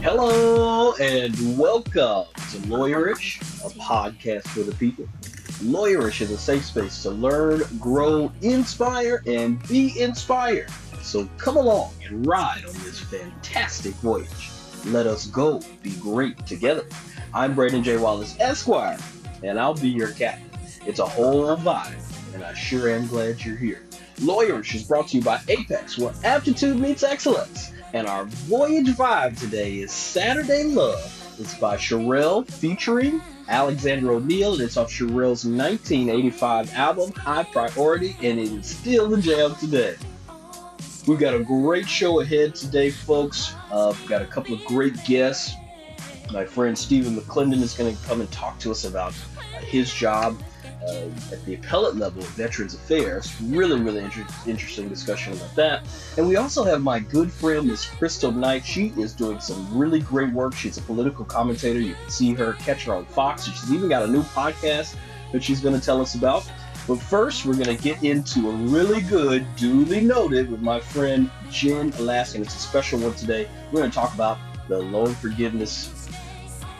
Hello and welcome to Lawyerish, a podcast for the people. Lawyerish is a safe space to learn, grow, inspire, and be inspired. So come along and ride on this fantastic voyage. Let us go be great together. I'm Brandon J. Wallace, Esquire, and I'll be your captain. It's a whole vibe, and I sure am glad you're here. Lawyerish is brought to you by Apex, where aptitude meets excellence. And our voyage vibe today is Saturday Love. It's by Cherrelle featuring Alexander O'Neal. And it's off Cherrelle's 1985 album, High Priority, and it is still the jam today. We've got a great show ahead today, folks. Uh, we've got a couple of great guests. My friend Stephen McLendon is going to come and talk to us about his job at the appellate level of Veterans Affairs. Really, really inter- interesting discussion about that. And we also have my good friend, Miss Kristal Knight. She is doing some really great work. She's a political commentator. You can see her, catch her on Fox. She's even got a new podcast that she's going to tell us about. But first, we're going to get into a really good, duly noted, with my friend Jenn Laskin. It's a special one today. We're going to talk about the loan forgiveness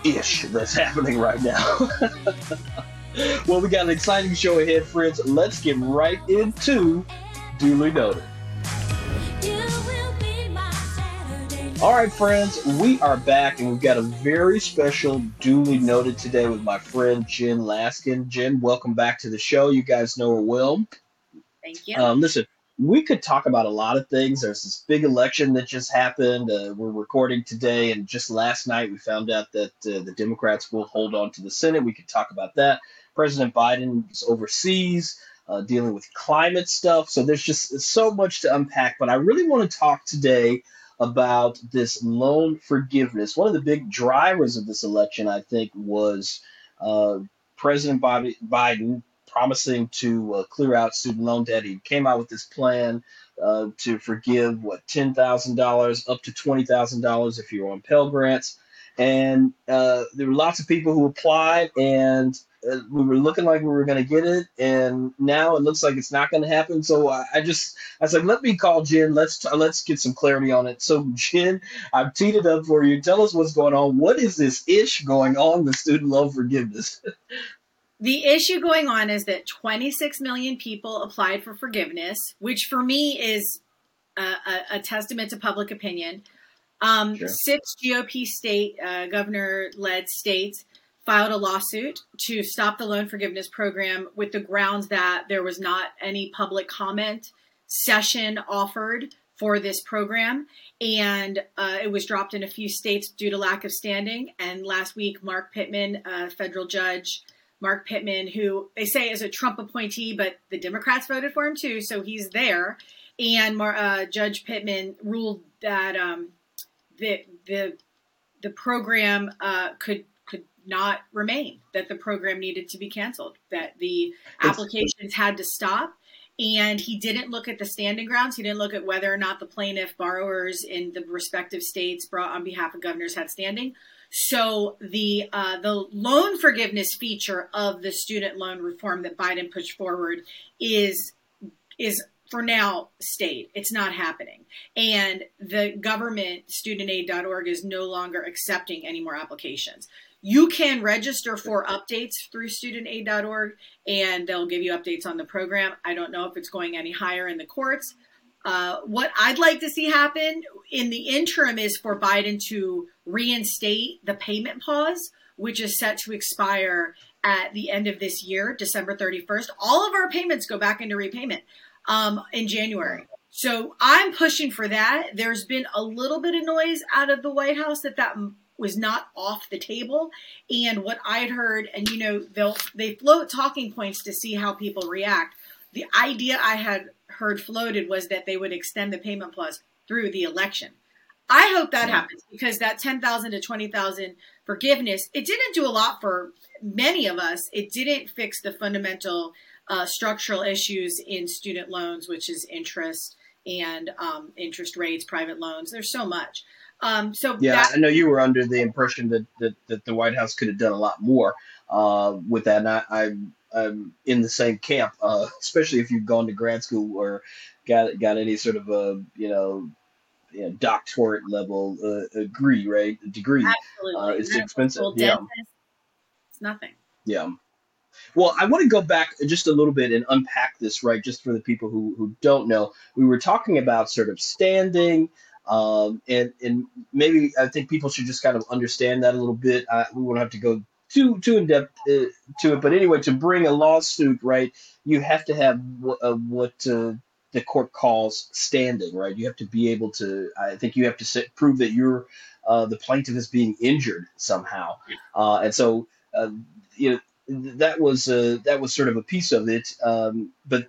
ish that's happening right now. well, we got an exciting show ahead, friends. Let's get right into Duly Noted. All right, friends, we are back and we've got a very special Duly Noted today with my friend Jenn Laskin. Jenn, welcome back to the show. You guys know her well. Thank you. Um, listen, we could talk about a lot of things. There's this big election that just happened. Uh, we're recording today, and just last night we found out that uh, the Democrats will hold on to the Senate. We could talk about that. President Biden is overseas uh, dealing with climate stuff. So there's just so much to unpack. But I really want to talk today about this loan forgiveness. One of the big drivers of this election, I think, was uh, President Biden promising to uh, clear out student loan debt. He came out with this plan uh, to forgive what ten thousand dollars up to twenty thousand dollars if you're on Pell Grants, and uh, there were lots of people who applied, and uh, we were looking like we were going to get it, and now it looks like it's not going to happen. So I, I, just I said, let me call Jenn. Let's t- let's get some clarity on it. So Jenn, I've teed it up for you. Tell us what's going on. What is this ish going on with student loan forgiveness? the issue going on is that 26 million people applied for forgiveness, which for me is a, a, a testament to public opinion. Um, sure. Six GOP state uh, governor led states filed a lawsuit to stop the loan forgiveness program with the grounds that there was not any public comment session offered for this program. And uh, it was dropped in a few states due to lack of standing. And last week, Mark Pittman, a federal judge, Mark Pittman, who they say is a Trump appointee, but the Democrats voted for him too, so he's there. And uh, Judge Pittman ruled that um, the the the program uh, could not remain, that the program needed to be canceled, that the applications had to stop. And he didn't look at the standing grounds. He didn't look at whether or not the plaintiff borrowers in the respective states brought on behalf of governors had standing. So the uh, the loan forgiveness feature of the student loan reform that Biden pushed forward is is for now stayed. It's not happening. And the government, studentaid.org, is no longer accepting any more applications. You can register for updates through studentaid.org and they'll give you updates on the program. I don't know if it's going any higher in the courts. Uh, what I'd like to see happen in the interim is for Biden to reinstate the payment pause, which is set to expire at the end of this year, December 31st. All of our payments go back into repayment um, in January. So I'm pushing for that. There's been a little bit of noise out of the White House that that was not off the table. And what I'd heard, and you know, they'll they float talking points to see how people react. The idea I had heard floated was that they would extend the payment pause through the election. I hope that happens because that 10,000 to 20,000 forgiveness, it didn't do a lot for many of us. It didn't fix the fundamental uh, structural issues in student loans, which is interest and um, interest rates, private loans. There's so much. Um, so yeah, that, I know you were under the impression that, that, that the White House could have done a lot more uh, with that. And I, I, I'm in the same camp, uh, especially if you've gone to grad school or got got any sort of a you know you know, doctorate level uh, degree, right? Degree. Absolutely. Uh, it's expensive. Yeah. It's nothing. Yeah. Well, I want to go back just a little bit and unpack this, right? Just for the people who, who don't know, we were talking about sort of standing, um, and and maybe I think people should just kind of understand that a little bit. We won't have to go too too in depth uh, to it, but anyway, to bring a lawsuit, right, you have to have w- uh, what uh, the court calls standing, right? You have to be able to. I think you have to sit, prove that you're uh, the plaintiff is being injured somehow, uh, and so you know that was that was sort of a piece of it. Um, but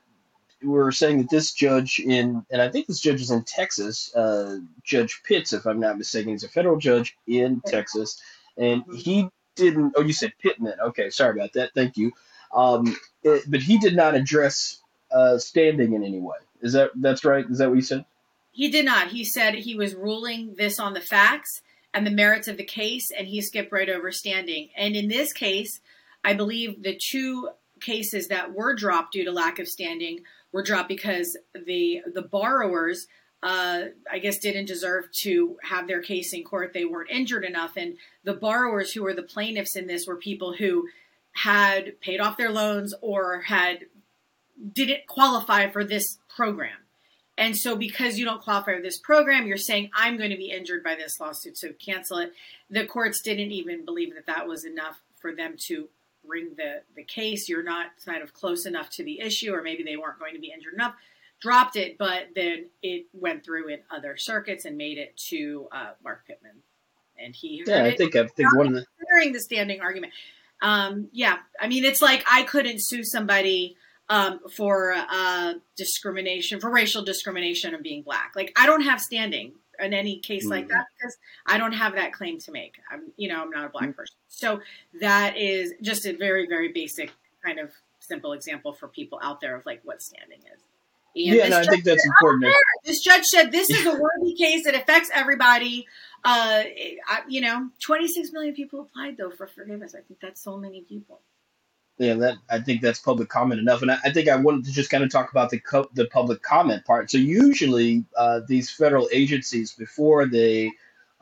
were saying that this judge in, and I think this judge is in Texas, uh, Judge Pitts, if I'm not mistaken, he's a federal judge in Texas, and he didn't. Oh, you said Pittman. Okay, sorry about that. Thank you. Um, it, but he did not address uh, standing in any way. Is that that's right? Is that what you said? He did not. He said he was ruling this on the facts and the merits of the case, and he skipped right over standing. And in this case, I believe the two cases that were dropped due to lack of standing were dropped because the the borrowers uh, I guess didn't deserve to have their case in court. They weren't injured enough, and the borrowers who were the plaintiffs in this were people who had paid off their loans or had didn't qualify for this program. And so, because you don't qualify for this program, you're saying, I'm going to be injured by this lawsuit, so cancel it. The courts didn't even believe that that was enough for them to bring the, the case. You're not kind of close enough to the issue, or maybe they weren't going to be injured enough. Dropped it, but then it went through in other circuits and made it to uh, Mark Pittman. And he yeah, I think I think one of the considering the standing argument. Um, yeah, I mean, it's like I couldn't sue somebody um, for uh, discrimination, for racial discrimination of being black. Like I don't have standing in any case mm-hmm. like that because I don't have that claim to make. I'm, you know, I'm not a black mm-hmm. person. So that is just a very, very basic kind of simple example for people out there of like what standing is. And yeah, no, I think that's important. This judge said this is a worthy case. It affects everybody. Uh, I, you know, 26 million people applied though for forgiveness. I think that's so many people yeah, that I think that's public comment enough, and I, I, think I wanted to just kind of talk about the co- the public comment part. So usually, uh, these federal agencies before they,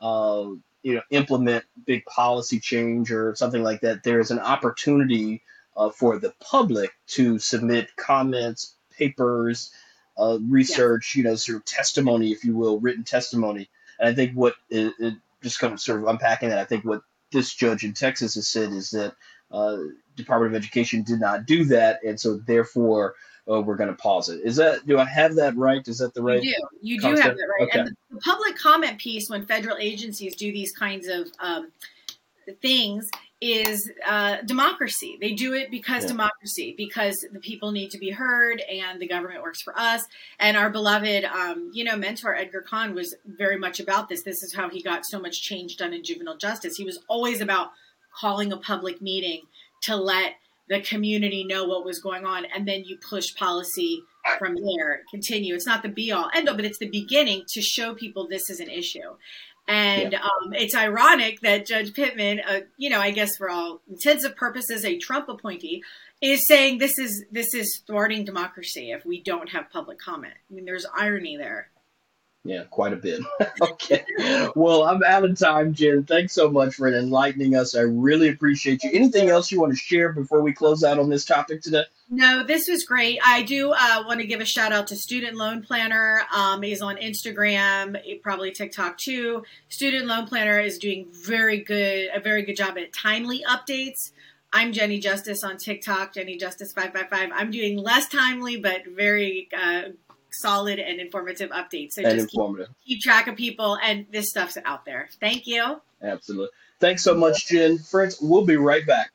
uh, you know, implement big policy change or something like that, there is an opportunity uh, for the public to submit comments, papers, uh, research, yeah. you know, sort of testimony, if you will, written testimony. And I think what it, it just kind of sort of unpacking that, I think what this judge in Texas has said is that uh, Department of Education did not do that, and so therefore uh, we're going to pause it. Is that do I have that right? Is that the right? You do. You concept? do have that right. Okay. And the, the, public comment piece when federal agencies do these kinds of um, things is uh, democracy. They do it because yeah. democracy, because the people need to be heard, and the government works for us. And our beloved, um, you know, mentor Edgar Cahn was very much about this. This is how he got so much change done in juvenile justice. He was always about calling a public meeting to let the community know what was going on, and then you push policy from there. Continue. It's not the be all end all, but it's the beginning to show people this is an issue. And yeah. um, it's ironic that Judge Pittman, uh, you know, I guess for all intensive purposes, a Trump appointee, is saying this is this is thwarting democracy if we don't have public comment. I mean, there's irony there. Yeah, quite a bit. okay. Well, I'm out of time, Jenn. Thanks so much for enlightening us. I really appreciate you. Anything else you want to share before we close out on this topic today? No, this was great. I do uh, want to give a shout out to Student Loan Planner. Um, he's on Instagram, probably TikTok too. Student Loan Planner is doing very good, a very good job at timely updates. I'm Jenny Justice on TikTok, Jenny Justice five five five. I'm doing less timely, but very uh, solid and informative updates. So and just keep, keep, track of people, and this stuff's out there. Thank you. Absolutely. Thanks so much, Jenn. Friends, we'll be right back.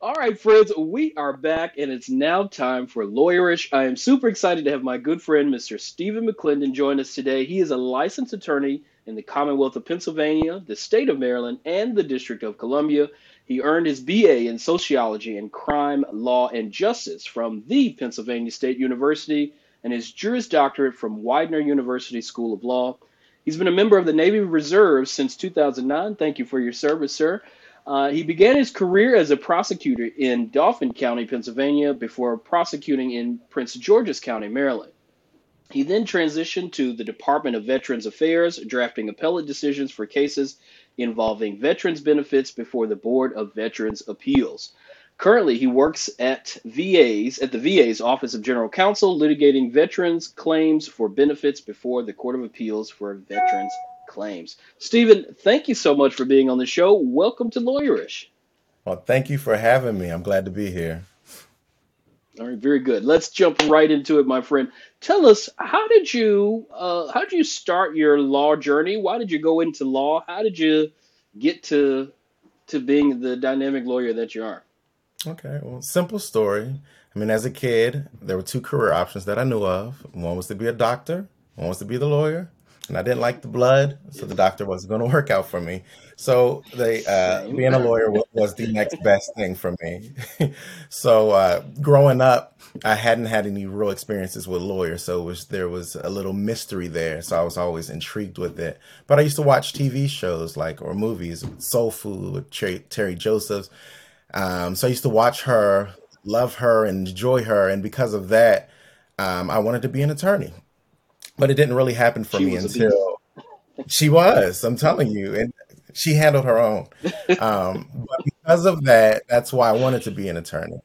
All right, friends, we are back, and it's now time for Lawyerish. I am super excited to have my good friend, Mr. Stephen McLendon, join us today. He is a licensed attorney in the Commonwealth of Pennsylvania, the state of Maryland, and the District of Columbia. He earned his BA in Sociology and Crime, Law, and Justice from the Pennsylvania State University and his Juris Doctorate from Widener University School of Law. He's been a member of the Navy Reserve since 2009. Thank you for your service, sir. Uh, he began his career as a prosecutor in Dauphin County, Pennsylvania, before prosecuting in Prince George's County, Maryland. He then transitioned to the Department of Veterans Affairs, drafting appellate decisions for cases involving veterans benefits before the Board of Veterans Appeals. Currently, he works at VA's at the VA's Office of General Counsel, litigating veterans' claims for benefits before the Court of Appeals for Veterans Claims. Stephen, thank you so much for being on the show. Welcome to Lawyerish. Well, thank you for having me. I'm glad to be here. All right, very good. Let's jump right into it, my friend. Tell us how did you uh, how did you start your law journey? Why did you go into law? How did you get to to being the dynamic lawyer that you are? Okay, well, simple story. I mean, as a kid, there were two career options that I knew of. One was to be a doctor, one was to be the lawyer. And I didn't like the blood, so the doctor wasn't going to work out for me. So they, uh, being a lawyer was, was the next best thing for me. so uh, growing up, I hadn't had any real experiences with lawyers, so was, there was a little mystery there. So I was always intrigued with it. But I used to watch TV shows like or movies, Soul Food with Teri Josephs. Um, so I used to watch her, love her, and enjoy her, and because of that, um, I wanted to be an attorney. But it didn't really happen for she me until she was. I'm telling you, and she handled her own. Um, but because of that, that's why I wanted to be an attorney.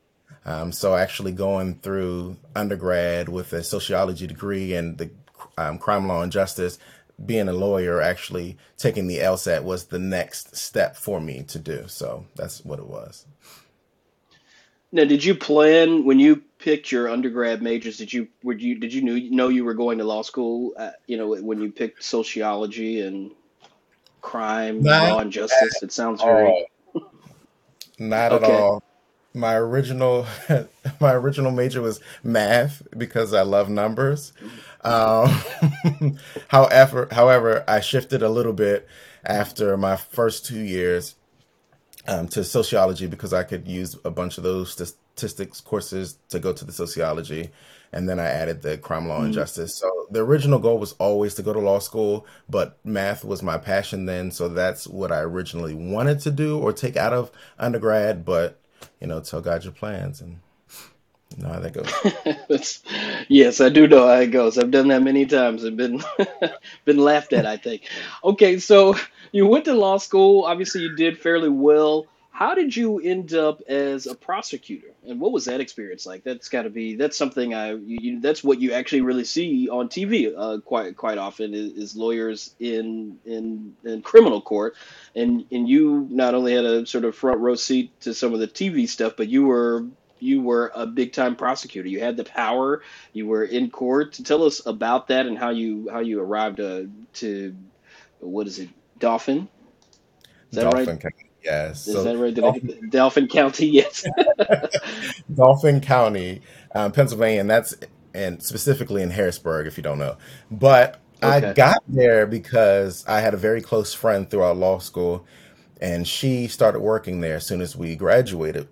Um, so actually going through undergrad with a sociology degree and the um, crime law and justice, being a lawyer, actually taking the LSAT was the next step for me to do. So that's what it was. Now, did you plan when you picked your undergrad majors? Did you were you did you know, know you were going to law school? At, you know, when you picked sociology and crime, not law, and justice. It sounds very. Not okay. at all. My original, my original major was math because I love numbers. Um, however, however, I shifted a little bit after my first two years um, to sociology because I could use a bunch of those statistics courses to go to the sociology. And then I added the crime law mm-hmm. and justice. So the original goal was always to go to law school, but math was my passion then. So that's what I originally wanted to do or take out of undergrad. But, you know, tell God your plans and you know how that goes. yes, I do know how it goes. I've done that many times and been been laughed at, I think. Okay, so you went to law school. Obviously, you did fairly well. How did you end up as a prosecutor, and what was that experience like? That's got to be that's something I you, you, that's what you actually really see on TV uh, quite quite often is, is, lawyers in in in criminal court, and and you not only had a sort of front row seat to some of the TV stuff, but you were you were a big time prosecutor. You had the power. You were in court. Tell us about that and how you how you arrived uh, to what is it Dauphin. Is that right? Yes. Is so that right? Dauphin, Dauphin County, yes. Dauphin County, um, Pennsylvania, and that's and specifically in Harrisburg, if you don't know. But okay. I got there because I had a very close friend throughout law school, and she started working there as soon as we graduated.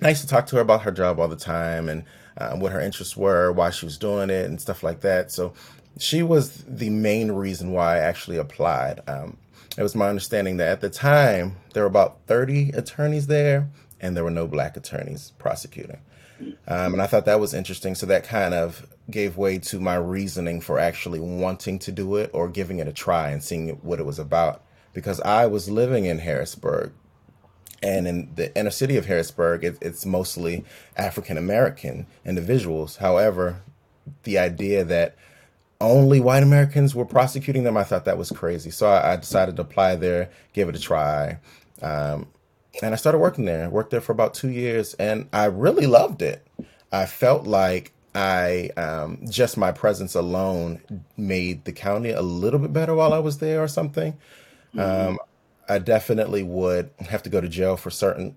I used to talk to her about her job all the time and uh, what her interests were, why she was doing it, and stuff like that. So she was the main reason why I actually applied. Um, it was my understanding that at the time there were about 30 attorneys there and there were no black attorneys prosecuting. Um, and I thought that was interesting. So that kind of gave way to my reasoning for actually wanting to do it or giving it a try and seeing what it was about. Because I was living in Harrisburg and in the inner city of Harrisburg, it, it's mostly African American individuals. However, the idea that only white Americans were prosecuting them. I thought that was crazy. So I, I decided to apply there, give it a try. Um, and I started working there. I worked there for about two years and I really loved it. I felt like I um, just my presence alone made the county a little bit better while I was there or something. Mm-hmm. Um, I definitely would have to go to jail for certain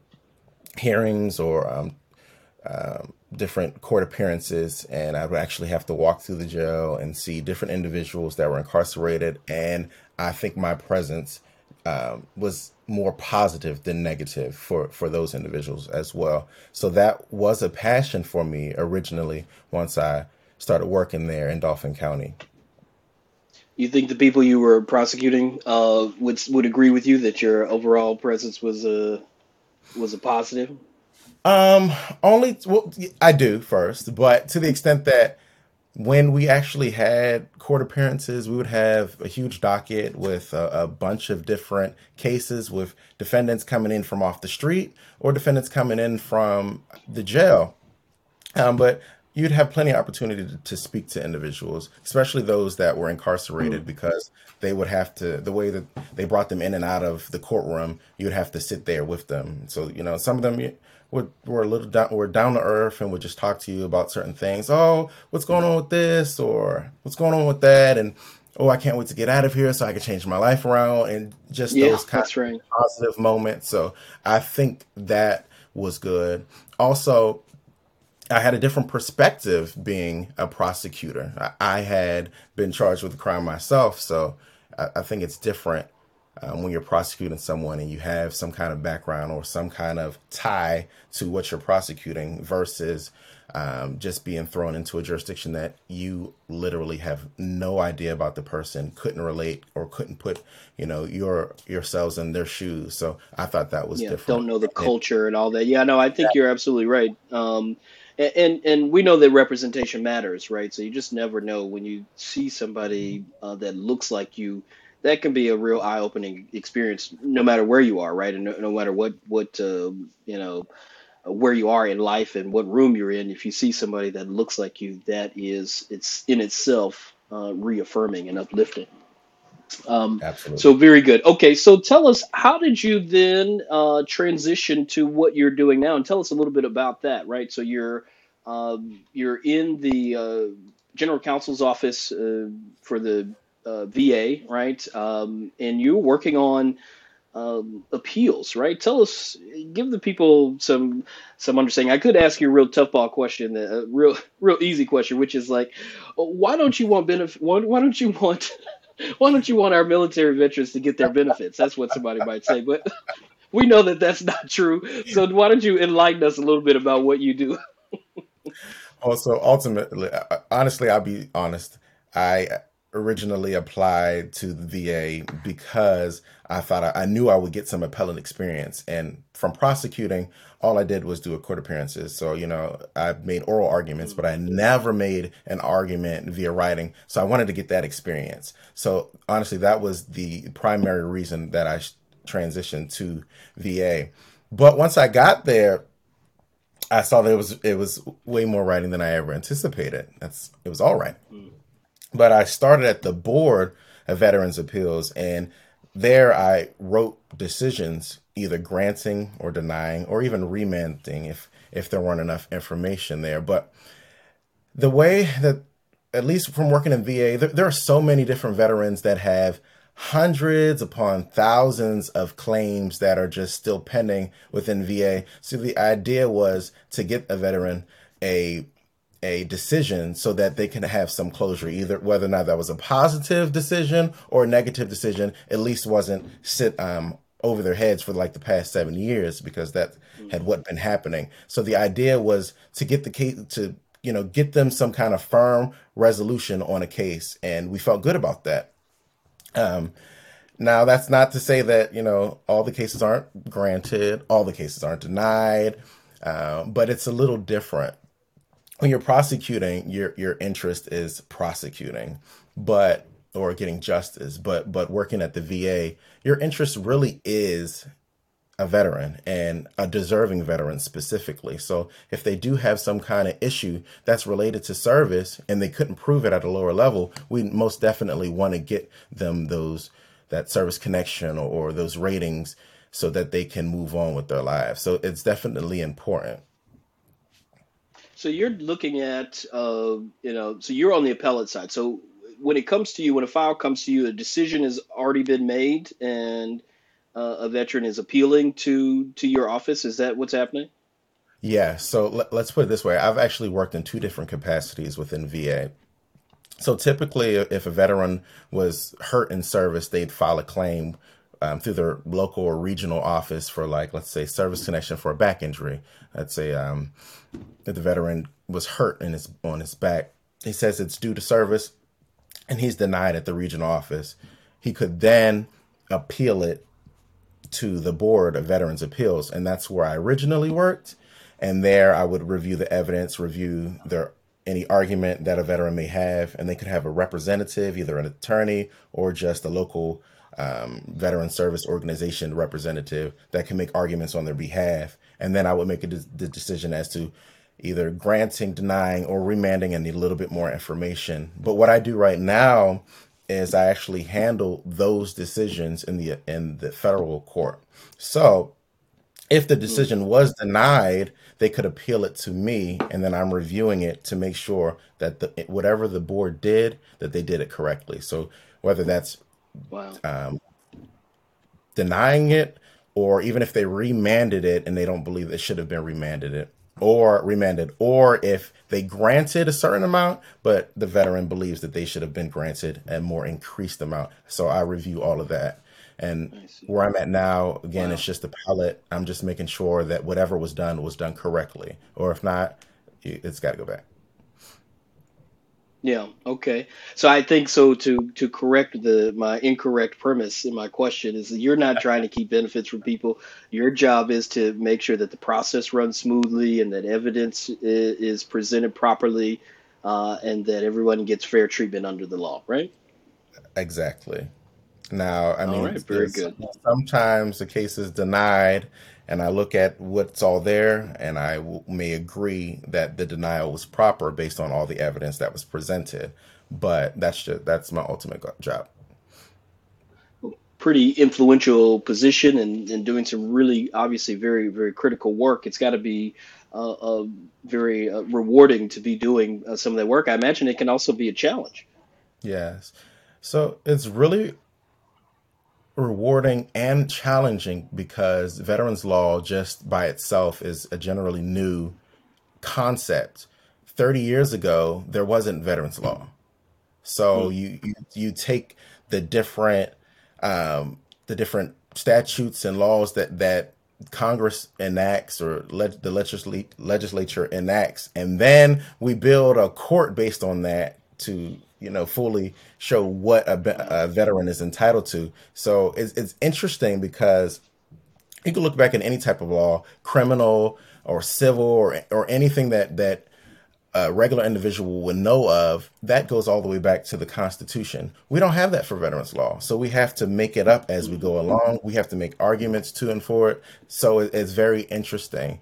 hearings or um, um, different court appearances, and I would actually have to walk through the jail and see different individuals that were incarcerated. And I think my presence um, was more positive than negative for for those individuals as well. So that was a passion for me originally once I started working there in Dauphin County. You think the people you were prosecuting uh, would would agree with you that your overall presence was a was a positive? Um, only well, I do first, but to the extent that when we actually had court appearances, we would have a huge docket with a, a, bunch of different cases with defendants coming in from off the street or defendants coming in from the jail. Um, but you'd have plenty of opportunity to, to, speak to individuals, especially those that were incarcerated, mm. because they would have to, the way that they brought them in and out of the courtroom, you'd have to sit there with them. So, you know, some of them were, were a little down, we're down to earth and would just talk to you about certain things. Oh, what's going on with this? Or what's going on with that? And, oh, I can't wait to get out of here so I can change my life around and just yeah, those kind of positive moments. So I think that was good. Also, I had a different perspective being a prosecutor. I, I had been charged with a crime myself, so I, I think it's different um, when you're prosecuting someone and you have some kind of background or some kind of tie to what you're prosecuting versus um, just being thrown into a jurisdiction that you literally have no idea about the person, couldn't relate or couldn't put, you know, your yourselves in their shoes. So I thought that was yeah, different. Don't know the culture and all that. Yeah, no, I think yeah. you're absolutely right. Um, and and we know that representation matters, right? So you just never know when you see somebody uh, that looks like you. That can be a real eye-opening experience, no matter where you are, right? And no, no matter what what uh, you know where you are in life and what room you're in. If you see somebody that looks like you, that is it's in itself uh, reaffirming and uplifting. Um, Absolutely. So very good. Okay, so tell us, how did you then uh, transition to what you're doing now, and tell us a little bit about that. Right. So you're um, you're in the uh, general counsel's office uh, for the uh, VA, right? Um, and you're working on um, appeals, right? Tell us, give the people some some understanding. I could ask you a real tough ball question, a real real easy question, which is like, why don't you want benefit? Why, why don't you want why don't you want our military veterans to get their benefits? That's what somebody might say, but we know that that's not true. So why don't you enlighten us a little bit about what you do? also, ultimately, honestly, I'll be honest. I originally applied to the VA because I thought I, I, knew I would get some appellate experience. And from prosecuting, all I did was do a court appearances. So, you know, I made oral arguments, but I never made an argument via writing. So I wanted to get that experience. So honestly, that was the primary reason that I transitioned to VA. But once I got there, I saw that it was it was way more writing than I ever anticipated. That's it was all right. Mm. But I started at the board of Veterans Appeals, and there I wrote decisions either granting or denying or even remanding if if there weren't enough information there. But the way that at least from working in VA, there, there are so many different veterans that have hundreds upon thousands of claims that are just still pending within VA. So the idea was to get a veteran a a decision so that they can have some closure, either whether or not that was a positive decision or a negative decision, at least wasn't sit um, over their heads for like the past seven years because that had what been happening. So the idea was to get the case to you know get them some kind of firm resolution on a case, and we felt good about that. Um, now that's not to say that you know all the cases aren't granted, all the cases aren't denied, uh, but it's a little different when you're prosecuting, your your interest is prosecuting, but or getting justice, but but working at the VA, your interest really is a veteran and a deserving veteran specifically. So if they do have some kind of issue that's related to service and they couldn't prove it at a lower level, we most definitely want to get them those that service connection or, or those ratings so that they can move on with their lives. So it's definitely important. So you're looking at, uh, you know, so you're on the appellate side. So when it comes to you, when a file comes to you, a decision has already been made, and uh, a veteran is appealing to to your office. Is that what's happening? Yeah. So let, us put it this way: I've actually worked in two different capacities within VA. So typically, if a veteran was hurt in service, they'd file a claim um, through their local or regional office for like let's say service connection for a back injury. Let's say um, that the veteran was hurt in his on his back. He says it's due to service, and he's denied at the regional office. He could then appeal it to the board of Veterans Appeals, and that's where I originally worked. And there, I would review the evidence, review their any argument that a veteran may have, and they could have a representative, either an attorney or just a local um, veteran service organization representative that can make arguments on their behalf. And then I would make a de- the decision as to either granting, denying, or remanding and need a little bit more information. But what I do right now is I actually handle those decisions in the in the federal court. So if the decision was denied, they could appeal it to me, and then I'm reviewing it to make sure that the whatever the board did, that they did it correctly. So whether that's wow. um, denying it, or even if they remanded it and they don't believe it should have been remanded it, or remanded, or if they granted a certain amount, but the veteran believes that they should have been granted a more increased amount. So I review all of that. And where I'm at now, again, wow. it's just a palette. I'm just making sure that whatever was done was done correctly, or if not, it's got to go back. Yeah. Okay. So I think so. To to correct the my incorrect premise in my question is that you're not trying to keep benefits from people. Your job is to make sure that the process runs smoothly and that evidence is, is presented properly, uh, and that everyone gets fair treatment under the law. Right. Exactly. Now, I mean, right, very good. Sometimes the case is denied, and I look at what's all there, and I w- may agree that the denial was proper based on all the evidence that was presented. But that's just that's my ultimate job. Pretty influential position, and, and doing some really obviously very very critical work. It's got to be uh, uh, very uh, rewarding to be doing uh, some of that work. I imagine it can also be a challenge. Yes. So it's really rewarding and challenging because veterans law just by itself is a generally new concept 30 years ago there wasn't veterans law so mm. you, you, you take the different um, the different statutes and laws that that Congress enacts or le- the legisl- legislature enacts, and then we build a court based on that to you know fully show what a, a veteran is entitled to. So it's, it's interesting because you can look back in any type of law, criminal or civil or or anything that that a regular individual would know of, that goes all the way back to the Constitution. We don't have that for veterans law. So we have to make it up as we go along. We have to make arguments to and for it. So it's very interesting.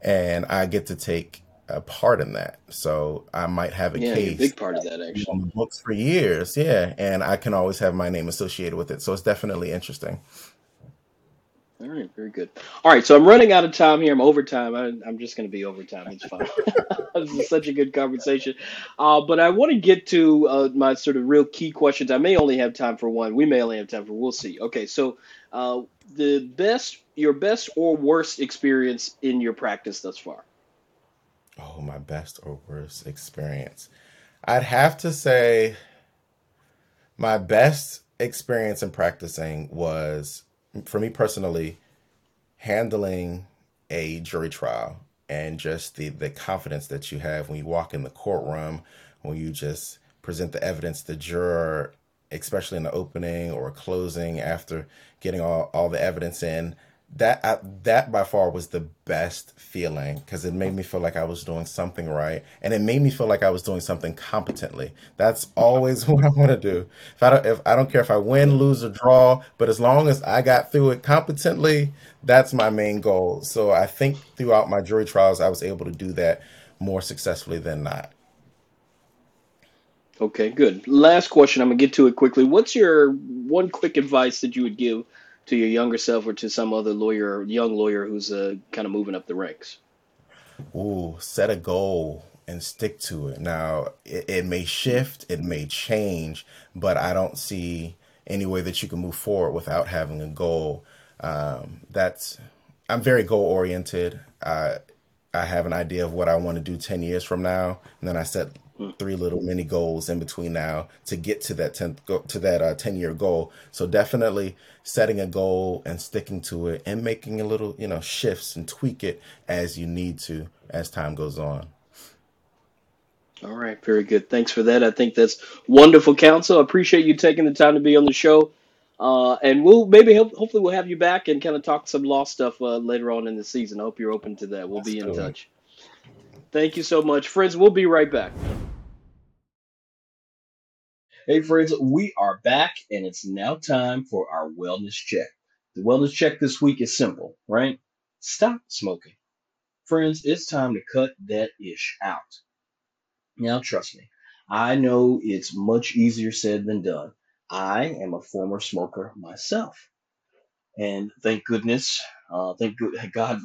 And I get to take a part in that. So I might have a yeah, case, a big part of that actually, on the books for years. Yeah, and I can always have my name associated with it. So it's definitely interesting. All right, very good. All right, so I'm running out of time here. I'm overtime. I, am just going to be overtime. It's fine. this is such a good conversation. Uh, but I want to get to uh, my sort of real key questions. I may only have time for one. We may only have time for. We'll see. Okay, so uh, the best, your best or worst experience in your practice thus far. Oh, my best or worst experience. I'd have to say my best experience in practicing was, for me personally, handling a jury trial and just the, the confidence that you have when you walk in the courtroom, when you just present the evidence to the juror, especially in the opening or closing after getting all, all the evidence in that I, that by far was the best feeling because it made me feel like I was doing something right, and it made me feel like I was doing something competently. That's always what I want to do. If I don't, if I don't care if I win, lose, or draw, but as long as I got through it competently, that's my main goal. So I think throughout my jury trials, I was able to do that more successfully than not. Okay, good. Last question. I'm gonna get to it quickly. What's your one quick advice that you would give? To your younger self or to some other lawyer, young lawyer who's uh, kind of moving up the ranks? Ooh, set a goal and stick to it. Now, it, it may shift, it may change, but I don't see any way that you can move forward without having a goal. Um, that's I'm very goal oriented. I I have an idea of what I want to do 10 years from now, and then I set three little mini goals in between now to get to that 10 to that uh, 10 year goal so definitely setting a goal and sticking to it and making a little you know shifts and tweak it as you need to as time goes on all right very good thanks for that i think that's wonderful counsel i appreciate you taking the time to be on the show uh, and we'll maybe hopefully we'll have you back and kind of talk some law stuff uh, later on in the season. I hope you're open to that. We'll be in touch. Thank you so much. Friends, we'll be right back. Hey, friends, we are back, and it's now time for our wellness check. The wellness check this week is simple, right? Stop smoking. Friends, it's time to cut that ish out. Now, trust me, I know it's much easier said than done. I am a former smoker myself. And thank goodness, uh, thank God,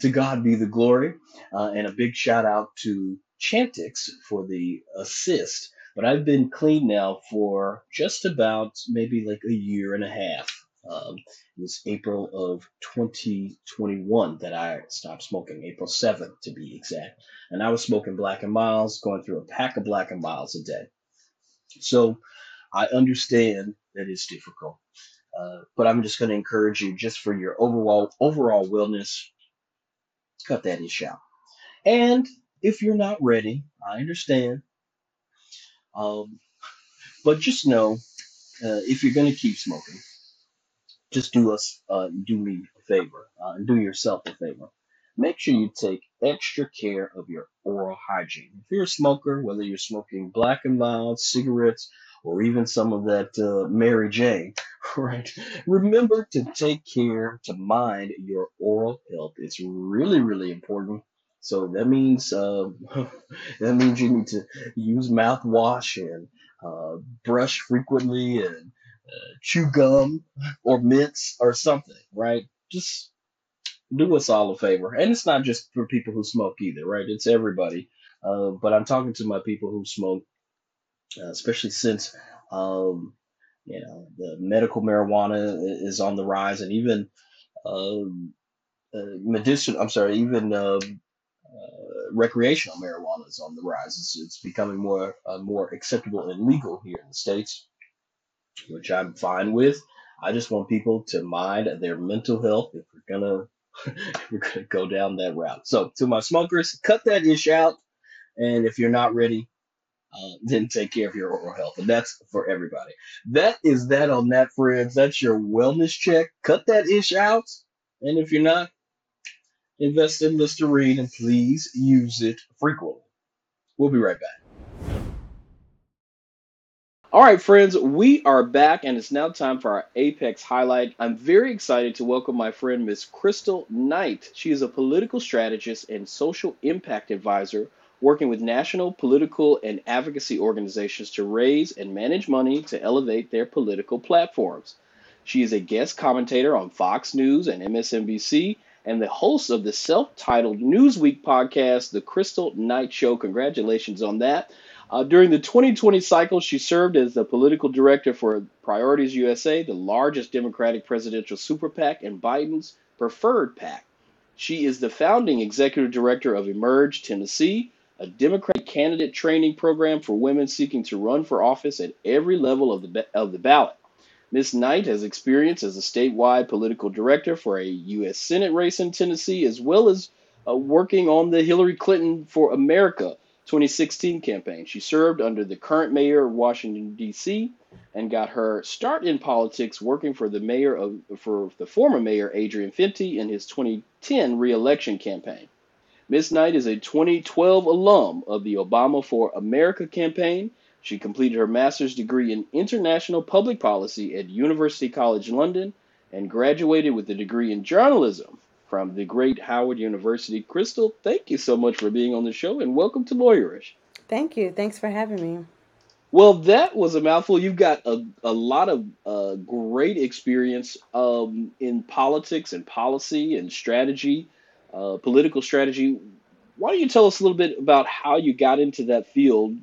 to God be the glory. Uh, and a big shout out to Chantix for the assist. But I've been clean now for just about maybe like a year and a half. Um, it was April of 2021 that I stopped smoking, April 7th to be exact. And I was smoking Black and Milds, going through a pack of Black and Milds a day. So I understand that it's difficult. Uh, but I'm just going to encourage you, just for your overall overall wellness, cut that ish out. And if you're not ready, I understand. Um, but just know, uh, if you're going to keep smoking, just do us, uh, do me a favor, uh, do yourself a favor. Make sure you take extra care of your oral hygiene. If you're a smoker, whether you're smoking black and mild cigarettes or even some of that uh, Mary J, right? Remember to take care to mind your oral health. It's really, really important. So that means uh, that means you need to use mouthwash and uh, brush frequently and uh, chew gum or mints or something, right? Just do us all a favor. And it's not just for people who smoke either, right? It's everybody. Uh, but I'm talking to my people who smoke, uh, especially since, um, you know, the medical marijuana is on the rise and even um, uh, medicinal, I'm sorry, even uh, recreational marijuana is on the rise. It's, it's becoming more uh, more acceptable and legal here in the States which I'm fine with. I just want people to mind their mental health if we're gonna if we're gonna go down that route. So to my smokers, cut that ish out, and if you're not ready, uh, then take care of your oral health, and that's for everybody. That is that on that, friends. That's your wellness check. Cut that ish out, and if you're not, invest in Listerine and please use it frequently. We'll be right back. All right, friends, we are back, and it's now time for our Apex highlight. I'm very excited to welcome my friend, Miss Kristal Knight. She is a political strategist and social impact advisor working with national political and advocacy organizations to raise and manage money to elevate their political platforms. She is a guest commentator on Fox News and MSNBC and the host of the self titled Newsweek podcast, The Kristal Knight Show. Congratulations on that. Uh, during the 2020 cycle, she served as the political director for Priorities USA, the largest Democratic presidential super PAC, and Biden's preferred PAC. She is the founding executive director of Emerge Tennessee, a Democratic candidate training program for women seeking to run for office at every level of the, of the ballot. Ms. Knight has experience as a statewide political director for a U.S. Senate race in Tennessee, as well as uh, working on the Hillary Clinton for America 2016 campaign. She served under the current mayor of Washington D.C. and got her start in politics working for the mayor of for the former mayor Adrian Fenty in his 2010 re-election campaign. Ms. Knight is a 2012 alum of the Obama for America campaign. She completed her master's degree in international public policy at University College London and graduated with a degree in journalism from the great Howard University. Kristal, thank you so much for being on the show and welcome to Lawyerish. Thank you. Thanks for having me. Well, that was a mouthful. You've got a, a lot of uh, great experience um, in politics and policy and strategy, uh, political strategy. Why don't you tell us a little bit about how you got into that field?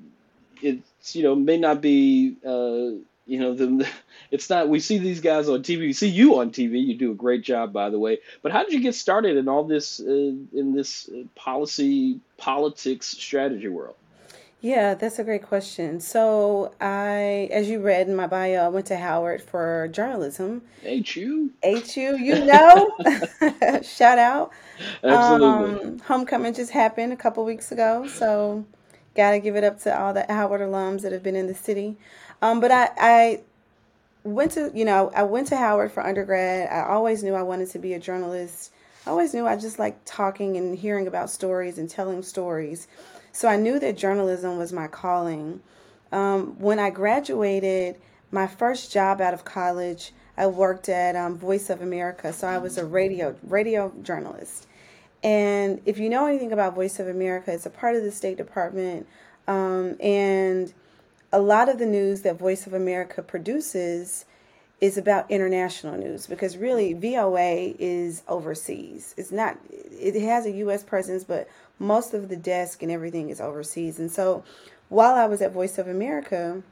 It's you know may not be uh, you know the it's not we see these guys on tv we see you on tv you do a great job by the way. But how did you get started in all this uh, in this uh, policy politics strategy world? Yeah that's a great question. So i as you read in my bio i went to howard for journalism. HU HU you know? Shout out. Absolutely. Um, homecoming just happened a couple weeks ago so gotta give it up to all the howard alums that have been in the city um, but I, I went to, you know, I went to Howard for undergrad. I always knew I wanted to be a journalist. I always knew I just liked talking and hearing about stories and telling stories. So I knew that journalism was my calling. Um, when I graduated, my first job out of college, I worked at um, Voice of America. So I was a radio radio journalist. And if you know anything about Voice of America, it's a part of the State Department. Um, and a lot of the news that Voice of America produces is about international news because really VOA is overseas. It's not it has a US presence but most of the desk and everything is overseas. And so while I was at Voice of America,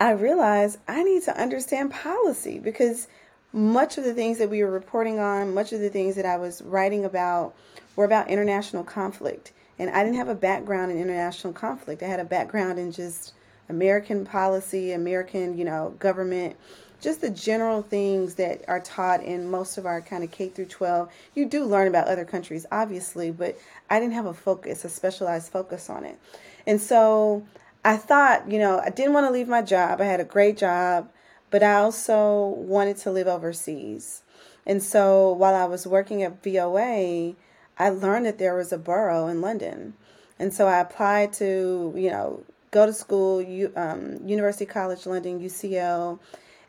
I realized I need to understand policy because much of the things that we were reporting on, much of the things that I was writing about were about international conflict. And I didn't have a background in international conflict. I had a background in just American policy, American, you know, government, just the general things that are taught in most of our kind of K through 12. You do learn about other countries, obviously, but I didn't have a focus, a specialized focus on it. And so I thought, you know, I didn't want to leave my job. I had a great job, but I also wanted to live overseas. And so while I was working at VOA, I learned that there was a borough in London. And so I applied to, you know, go to school, um, University College London, UCL.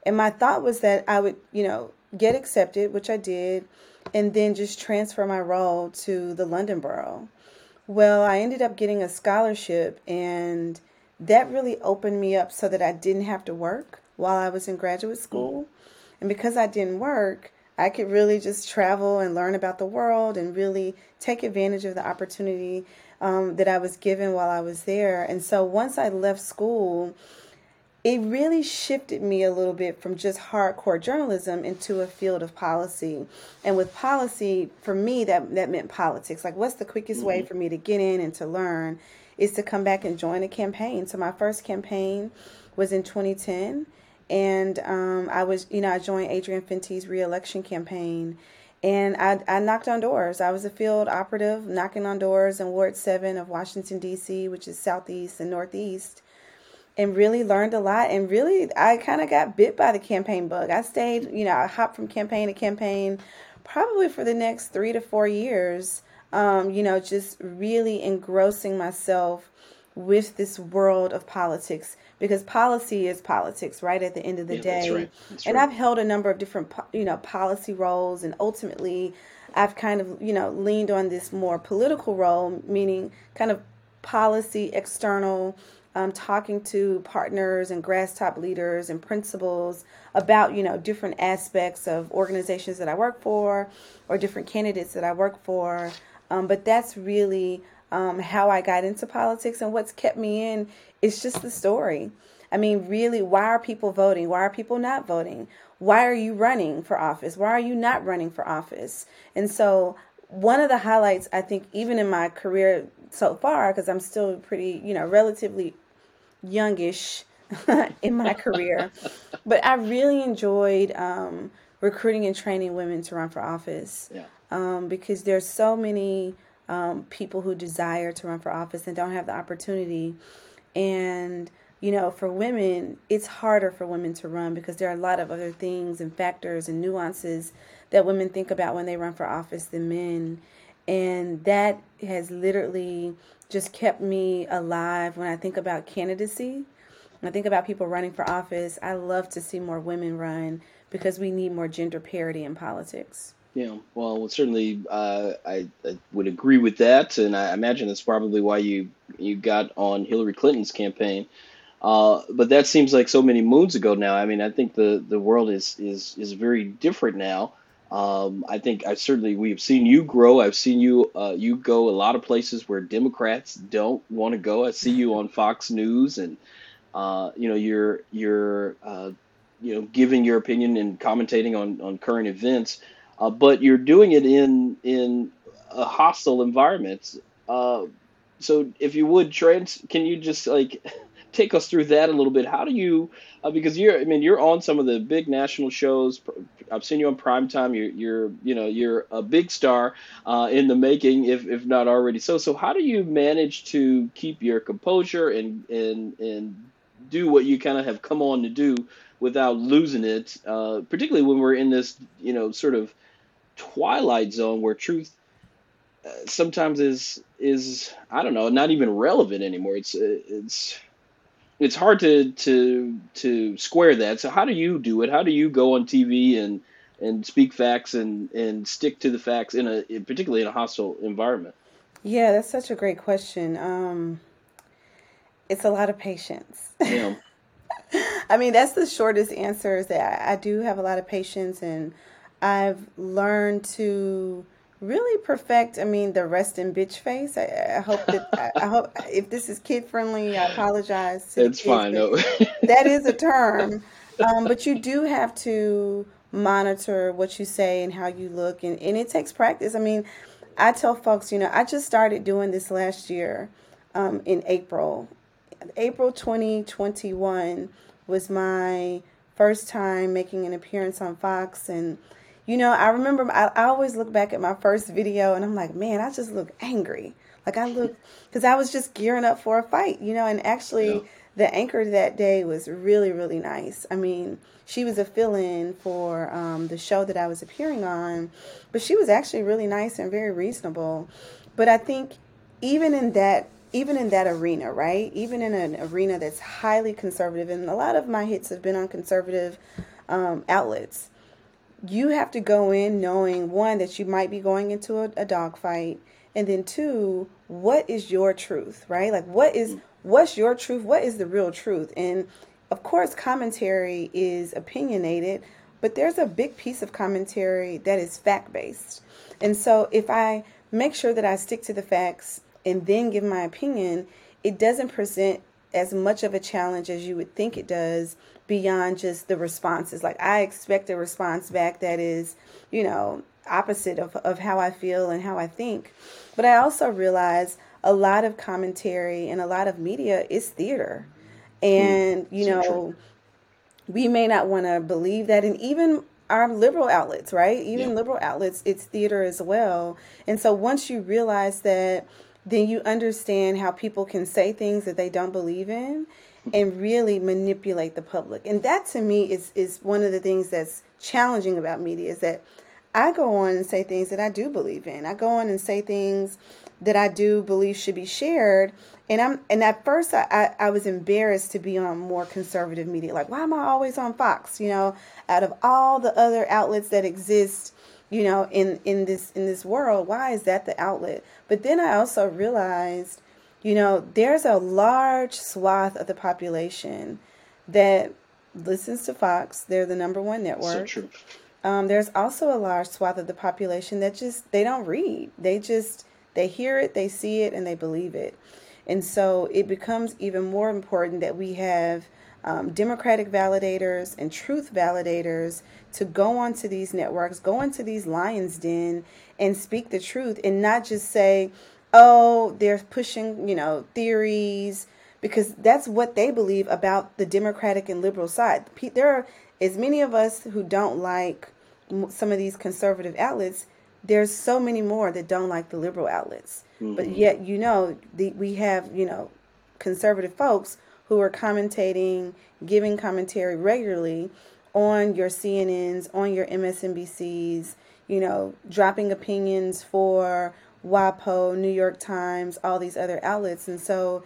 And my thought was that I would, you know, get accepted, which I did, and then just transfer my role to the London Borough. Well, I ended up getting a scholarship, and that really opened me up so that I didn't have to work while I was in graduate school. And because I didn't work, I could really just travel and learn about the world and really take advantage of the opportunity um, that I was given while I was there. And so once I left school, it really shifted me a little bit from just hardcore journalism into a field of policy. And with policy, for me, that, that meant politics. Like, what's the quickest mm-hmm. way for me to get in and to learn is to come back and join a campaign. So, my first campaign was in 2010 and um, I was, you know, I joined Adrian Fenty's reelection campaign, and I, I knocked on doors. I was a field operative knocking on doors in Ward Seven of Washington D.C., which is southeast and northeast, and really learned a lot. And really, I kind of got bit by the campaign bug. I stayed, you know, I hopped from campaign to campaign, probably for the next three to four years. Um, you know, just really engrossing myself with this world of politics because policy is politics, right? At the end of the yeah, day, that's right. That's and right. I've held a number of different, you know, policy roles, and ultimately, I've kind of, you know, leaned on this more political role, meaning kind of policy external. Um, talking to partners and grass top leaders and principals about you know different aspects of organizations that I work for or different candidates that I work for. Um, but that's really um, how I got into politics and what's kept me in is just the story. I mean, really, why are people voting? Why are people not voting? Why are you running for office? Why are you not running for office? And so, one of the highlights, I think, even in my career so far, because I'm still pretty, you know, relatively youngish in my career, but I really enjoyed um, recruiting and training women to run for office yeah. um, because there's so many um, people who desire to run for office and don't have the opportunity. And, you know, for women, it's harder for women to run because there are a lot of other things and factors and nuances that women think about when they run for office than men. And that has literally just kept me alive when I think about candidacy. When I think about people running for office, I love to see more women run because we need more gender parity in politics. Yeah, well, certainly uh, I, I, would agree with that, and I imagine that's probably why you you got on Hillary Clinton's campaign. Uh, but that seems like so many moons ago now. I mean, I think the, the world is is is very different now. Um, I think I certainly we've seen you grow. I've seen you uh, you go a lot of places where Democrats don't want to go. I see you on Fox News, and uh, you know you're you're uh, you know giving your opinion and commentating on on current events uh, but you're doing it in in a hostile environment. Uh, so if you would trans, can you just like take us through that a little bit? How do you? Uh, because you're, I mean, you're on some of the big national shows. I've seen you on primetime. You're, you're, you know, you're a big star uh, in the making, if if not already so. So how do you manage to keep your composure and and and do what you kind of have come on to do without losing it? Uh, particularly when we're in this, you know, sort of twilight zone where truth uh, sometimes is is I don't know, not even relevant anymore. It's it's it's hard to to to square that. So how do you do it? How do you go on TV and and speak facts and and stick to the facts in a particularly in a hostile environment? Yeah, that's such a great question. Um, it's a lot of patience. Yeah. I mean, that's the shortest answer. Is that I, I do have a lot of patience, and I've learned to really perfect. I mean, the rest in bitch face. I, I hope that I, I, hope if this is kid friendly, I apologize. it's fine. No. that is a term, um, but you do have to monitor what you say and how you look, and, and it takes practice. I mean, I tell folks, you know, I just started doing this last year um, in April. April 2021 was my first time making an appearance on Fox and you know, I remember I, I always look back at my first video and I'm like, man, I just look angry. Like I look, because I was just gearing up for a fight, you know, and actually yeah. the anchor that day was really, really nice. I mean, she was a fill in for um, the show that I was appearing on, but she was actually really nice and very reasonable. But I think even in that even in that arena, right? Even in an arena that's highly conservative, and a lot of my hits have been on conservative um, outlets. You have to go in knowing one that you might be going into a, a dogfight and then two what is your truth right? Like what is what's your truth? What is the real truth? And of course commentary is opinionated but there's a big piece of commentary that is fact based and so if i make sure that i stick to the facts and then give my opinion it doesn't present as much of a challenge as you would think it does beyond just the responses. Like I expect a response back that is, you know, opposite of, of how I feel and how I think. But I also realize a lot of commentary and a lot of media is theater. And, you know, true. we may not want to believe that. And even our liberal outlets, right? Even yeah. liberal outlets, it's theater as well. And so once you realize that, then you understand how people can say things that they don't believe in and really manipulate the public. And that to me is is one of the things that's challenging about media is that I go on and say things that I do believe in. I go on and say things that I do believe should be shared. And I'm and at first I, I, I was embarrassed to be on more conservative media. Like, why am I always on Fox? You know, out of all the other outlets that exist, you know, in, in this in this world, why is that the outlet? But then I also realized you know, there's a large swath of the population that listens to Fox. They're the number one network. So true. Um, there's also a large swath of the population that just they don't read. They just they hear it, they see it, and they believe it. And so it becomes even more important that we have um, democratic validators and truth validators to go onto these networks, go into these lions' den, and speak the truth, and not just say, oh, they're pushing, you know, theories because that's what they believe about the Democratic and liberal side. There are as many of us who don't like some of these conservative outlets. There's so many more that don't like the liberal outlets. Mm-hmm. But yet, you know, the, we have, you know, conservative folks who are commentating, giving commentary regularly on your CNNs, on your MSNBCs, you know, dropping opinions for WAPO, New York Times, all these other outlets. And so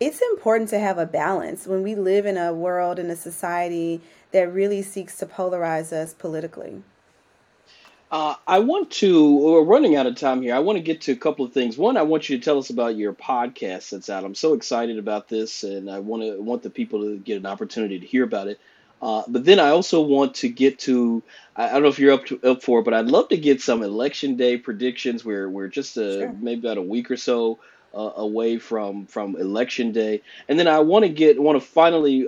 it's important to have a balance when we live in a world and a society that really seeks to polarize us politically. Uh, I want to, we're running out of time here. I want to get to a couple of things. One, I want you to tell us about your podcast that's out. I'm so excited about this, and I want to want the people to get an opportunity to hear about it. Uh, but then I also want to get to I, don't know if you're up to, up for it, but I'd love to get some election day predictions. We're we're just a, sure. maybe about a week or so uh, away from from election day, and then I want to get want to finally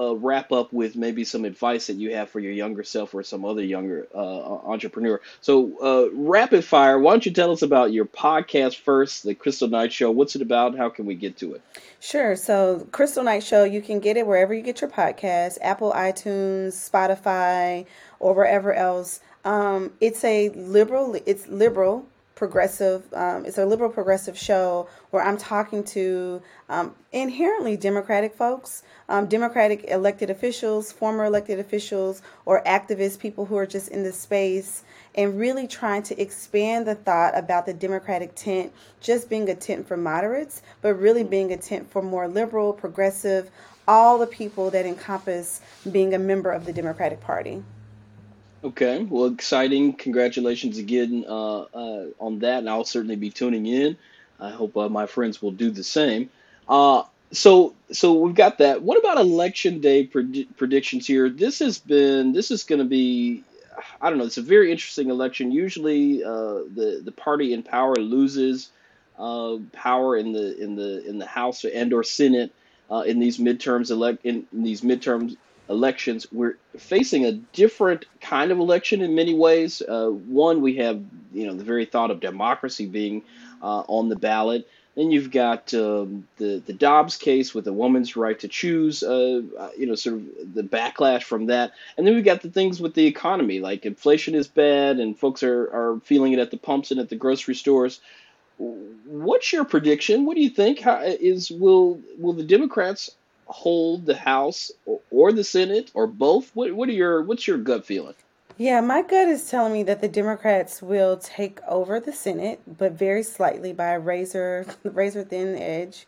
uh, uh, wrap up with maybe some advice that you have for your younger self or some other younger uh, entrepreneur. So, uh, rapid fire, why don't you tell us about your podcast first, the Kristal Knight Show? What's it about? How can we get to it? Sure. So, Kristal Knight Show, you can get it wherever you get your podcast Apple, iTunes, Spotify, or wherever else. Um, it's a liberal, it's liberal progressive. Um, it's a liberal progressive show where I'm talking to um, inherently Democratic folks, um, Democratic elected officials, former elected officials, or activists, people who are just in the space, and really trying to expand the thought about the Democratic tent just being a tent for moderates, but really being a tent for more liberal, progressive, all the people that encompass being a member of the Democratic Party. Okay, well, exciting. Congratulations again uh, uh, on that, and I'll certainly be tuning in. I hope uh, my friends will do the same. Uh, so, so we've got that. What about election day pred- predictions here? This has been, this is going to be, I don't know. It's a very interesting election. Usually, uh, the the party in power loses uh, power in the in the in the House and or Senate in these midterms elect in, in these midterms elections, we're facing a different kind of election in many ways. Uh, one, we have you know the very thought of democracy being uh, on the ballot. Then you've got um, the the Dobbs case with the woman's right to choose. Uh, uh, you know, sort of the backlash from that, and then we've got the things with the economy, like inflation is bad, and folks are are feeling it at the pumps and at the grocery stores. What's your prediction? What do you think? How is will will the Democrats hold the House or, or the Senate or both? What what are your what's your gut feeling? Yeah, my gut is telling me that the Democrats will take over the Senate, but very slightly by a razor razor thin edge.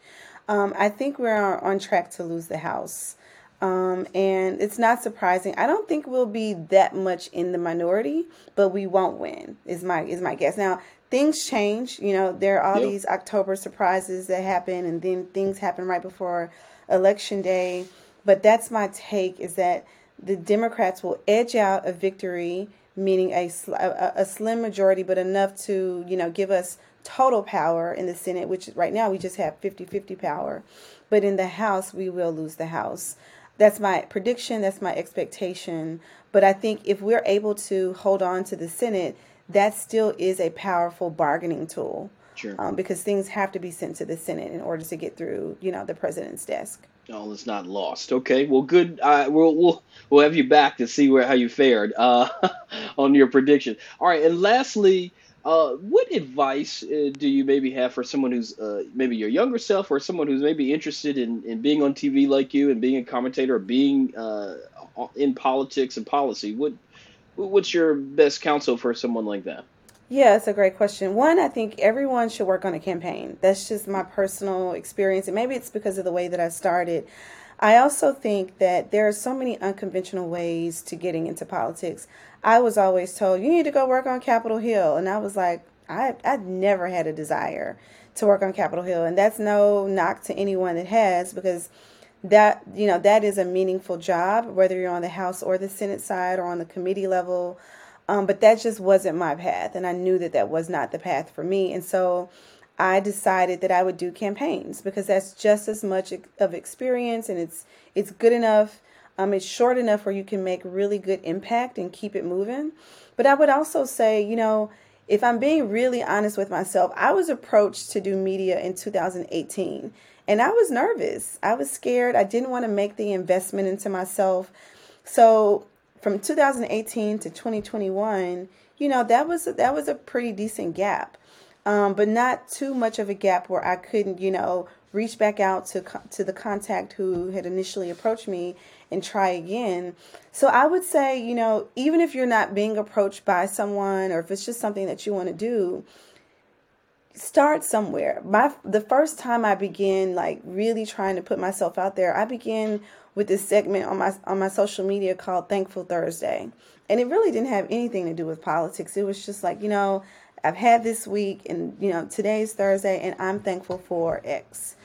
Um, I think we're on track to lose the House. Um, and it's not surprising. I don't think we'll be that much in the minority, but we won't win. Is my is my guess. Now things change. You know, there are all yep. these October surprises that happen, and then things happen right before election day. But that's my take is that the Democrats will edge out a victory, meaning a, a, a slim majority, but enough to, you know, give us total power in the Senate, which right now we just have 50 50 power. But in the House, we will lose the House. That's my prediction, that's my expectation. But I think if we're able to hold on to the Senate, that still is a powerful bargaining tool. Sure. Um, because things have to be sent to the Senate in order to get through, you know, the president's desk. No, it's not lost. Okay, well, good. Uh, we'll we'll we'll have you back to see where how you fared uh, on your prediction. All right, and lastly, uh, what advice uh, do you maybe have for someone who's uh, maybe your younger self or someone who's maybe interested in, in being on TV like you and being a commentator or being uh, in politics and policy? What what's your best counsel for someone like that? Yeah, it's a great question. One, I think everyone should work on a campaign. That's just my personal experience, and maybe it's because of the way that I started. I also think that there are so many unconventional ways to getting into politics. I was always told you need to go work on Capitol Hill, and I was like, I I never had a desire to work on Capitol Hill, and that's no knock to anyone that has because that you know that is a meaningful job whether you're on the House or the Senate side or on the committee level. Um, but that just wasn't my path. And I knew that that was not the path for me. And so I decided that I would do campaigns because that's just as much of experience and it's it's good enough. Um, it's short enough where you can make really good impact and keep it moving. But I would also say, you know, if I'm being really honest with myself, I was approached to do media in 2018 and I was nervous. I was scared. I didn't want to make the investment into myself. So from 2018 to 2021, you know, that was that was a pretty decent gap. Um, but not too much of a gap where I couldn't, you know, reach back out to to the contact who had initially approached me and try again. So I would say, you know, even if you're not being approached by someone or if it's just something that you want to do, start somewhere. My the first time I began like really trying to put myself out there, I began with this segment on my on my social media called Thankful Thursday. And it really didn't have anything to do with politics. It was just like, you know, I've had this week and you know, today's Thursday and I'm thankful for X.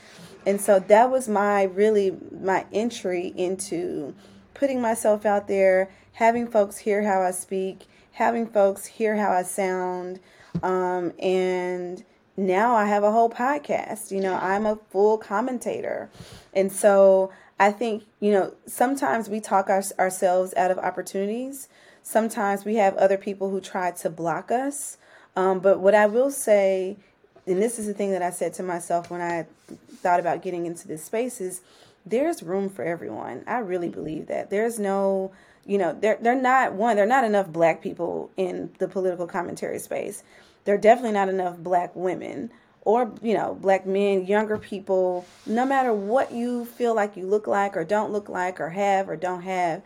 And so that was my really my entry into putting myself out there, having folks hear how I speak, having folks hear how I sound, um, and now I have a whole podcast. You know, I'm a full commentator. And so I think, you know, sometimes we talk our, ourselves out of opportunities. Sometimes we have other people who try to block us. Um, but what I will say, and this is the thing that I said to myself when I thought about getting into this space, is there's room for everyone. I really believe that. There's no, you know, they're, they're not, one, they're not enough black people in the political commentary space there are definitely not enough black women or you know black men younger people no matter what you feel like you look like or don't look like or have or don't have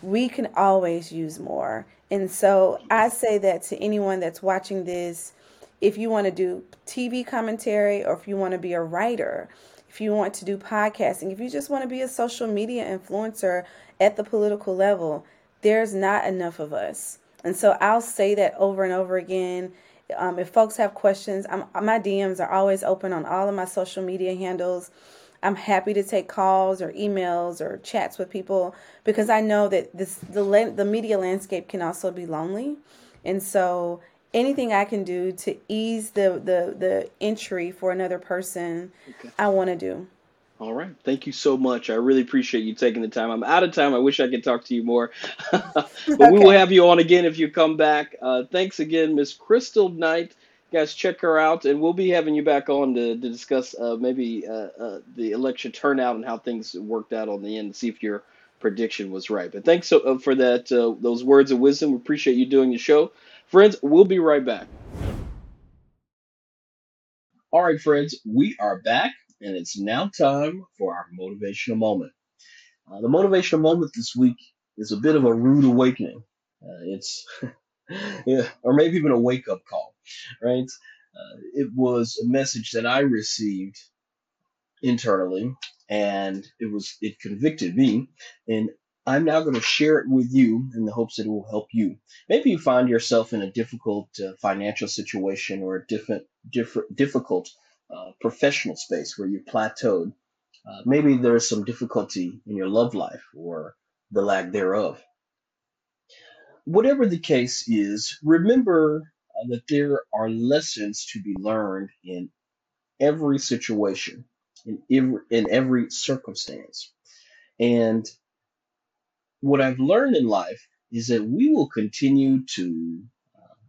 we can always use more. And so i say that to anyone that's watching this if you want to do tv commentary or if you want to be a writer if you want to do podcasting if you just want to be a social media influencer at the political level there's not enough of us. And so i'll say that over and over again um, if folks have questions, I'm, my DMs are always open on all of my social media handles. I'm happy to take calls or emails or chats with people because I know that this the the media landscape can also be lonely, and so anything I can do to ease the the the entry for another person, okay. I want to do. All right. Thank you so much. I really appreciate you taking the time. I'm out of time. I wish I could talk to you more. but okay. we will have you on again if you come back. Uh, thanks again, Miss Kristal Knight. guys, check her out, and we'll be having you back on to, to discuss uh, maybe uh, uh, the election turnout and how things worked out on the end, to see if your prediction was right. But thanks so, uh, for that uh, those words of wisdom. We appreciate you doing the show. Friends, we'll be right back. All right, friends, we are back and it's now time for our motivational moment. Uh, the motivational moment this week is a bit of a rude awakening. Uh, it's, yeah, or maybe even a wake up call, right? Uh, it was a message that I received internally, and it was it convicted me, and I'm now going to share it with you in the hopes that it will help you. Maybe you find yourself in a difficult uh, financial situation or a different, different, difficult uh, professional space where you plateaued. Uh, maybe there's some difficulty in your love life or the lack thereof. Whatever the case is, remember uh, that there are lessons to be learned in every situation, in every, in every circumstance. And what I've learned in life is that we will continue to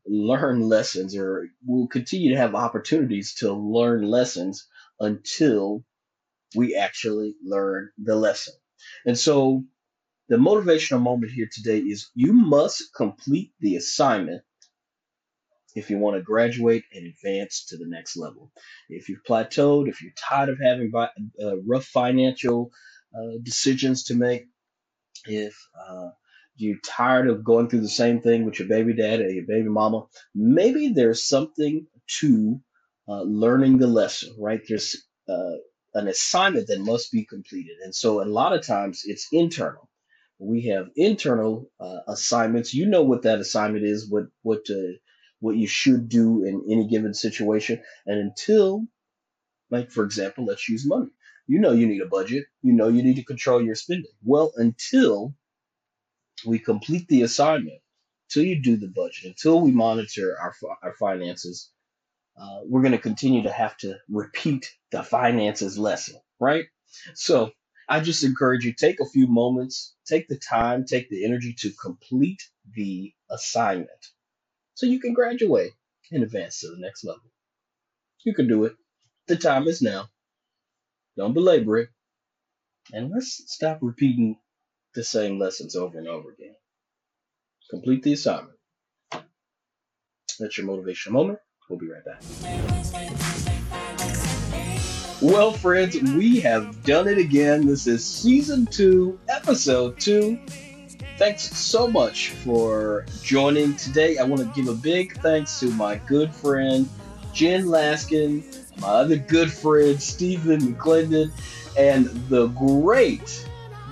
learn lessons or we'll continue to have opportunities to learn lessons until we actually learn the lesson. And so the motivational moment here today is you must complete the assignment if you want to graduate and advance to the next level. If you've plateaued, if you're tired of having uh, rough financial uh, decisions to make, if uh, you're tired of going through the same thing with your baby dad or your baby mama, maybe there's something to uh, learning the lesson, right? There's uh, an assignment that must be completed. And so a lot of times it's internal. We have internal uh, assignments. You know what that assignment is, what, what, uh, what you should do in any given situation. And until, like, for example, let's use money. You know you need a budget. You know you need to control your spending. Well, until we complete the assignment, until you do the budget, until we monitor our, our finances, uh, we're going to continue to have to repeat the finances lesson, right? So I just encourage you take a few moments, take the time, take the energy to complete the assignment so you can graduate and advance to the next level. You can do it. The time is now. Don't belabor it. And let's stop repeating the same lessons over and over again. Complete the assignment. That's your motivation moment. We'll be right back. Well, friends, we have done it again. This is season two, episode two. Thanks so much for joining today. I want to give a big thanks to my good friend, Jenn Laskin, my other good friend, Stephen McLendon, and the great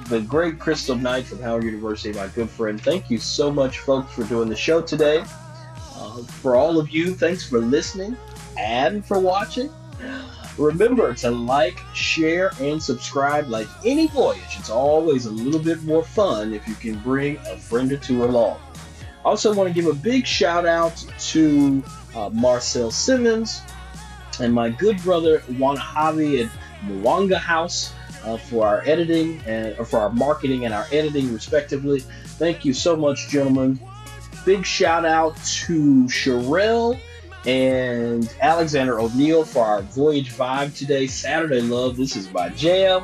the great Kristal Knight from Howard University, my good friend. Thank you so much, folks, for doing the show today. Uh, for all of you, thanks for listening and for watching. Remember to like, share, and subscribe like any voyage. It's always a little bit more fun if you can bring a friend or two along. I also want to give a big shout out to uh, Marcel Simmons and my good brother Wanahavi at Mwanga House uh, for our editing and or for our marketing and our editing respectively. Thank you so much, gentlemen. Big shout out to Cherrelle and Alexander O'Neal for our Voyage Vibe today. Saturday Love, this is my jam.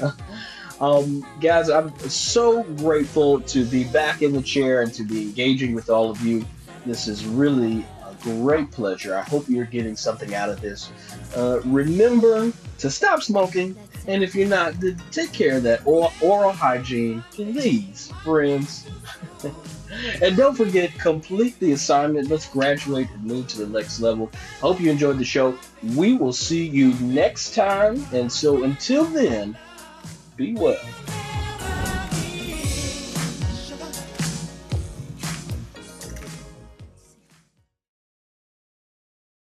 um, guys, I'm so grateful to be back in the chair and to be engaging with all of you. This is really a great pleasure. I hope you're getting something out of this. Uh, remember to stop smoking, and if you're not, take care of that oral hygiene, please, friends. and don't forget, complete the assignment. Let's graduate and move to the next level. Hope you enjoyed the show. We will see you next time. And so until then, be well.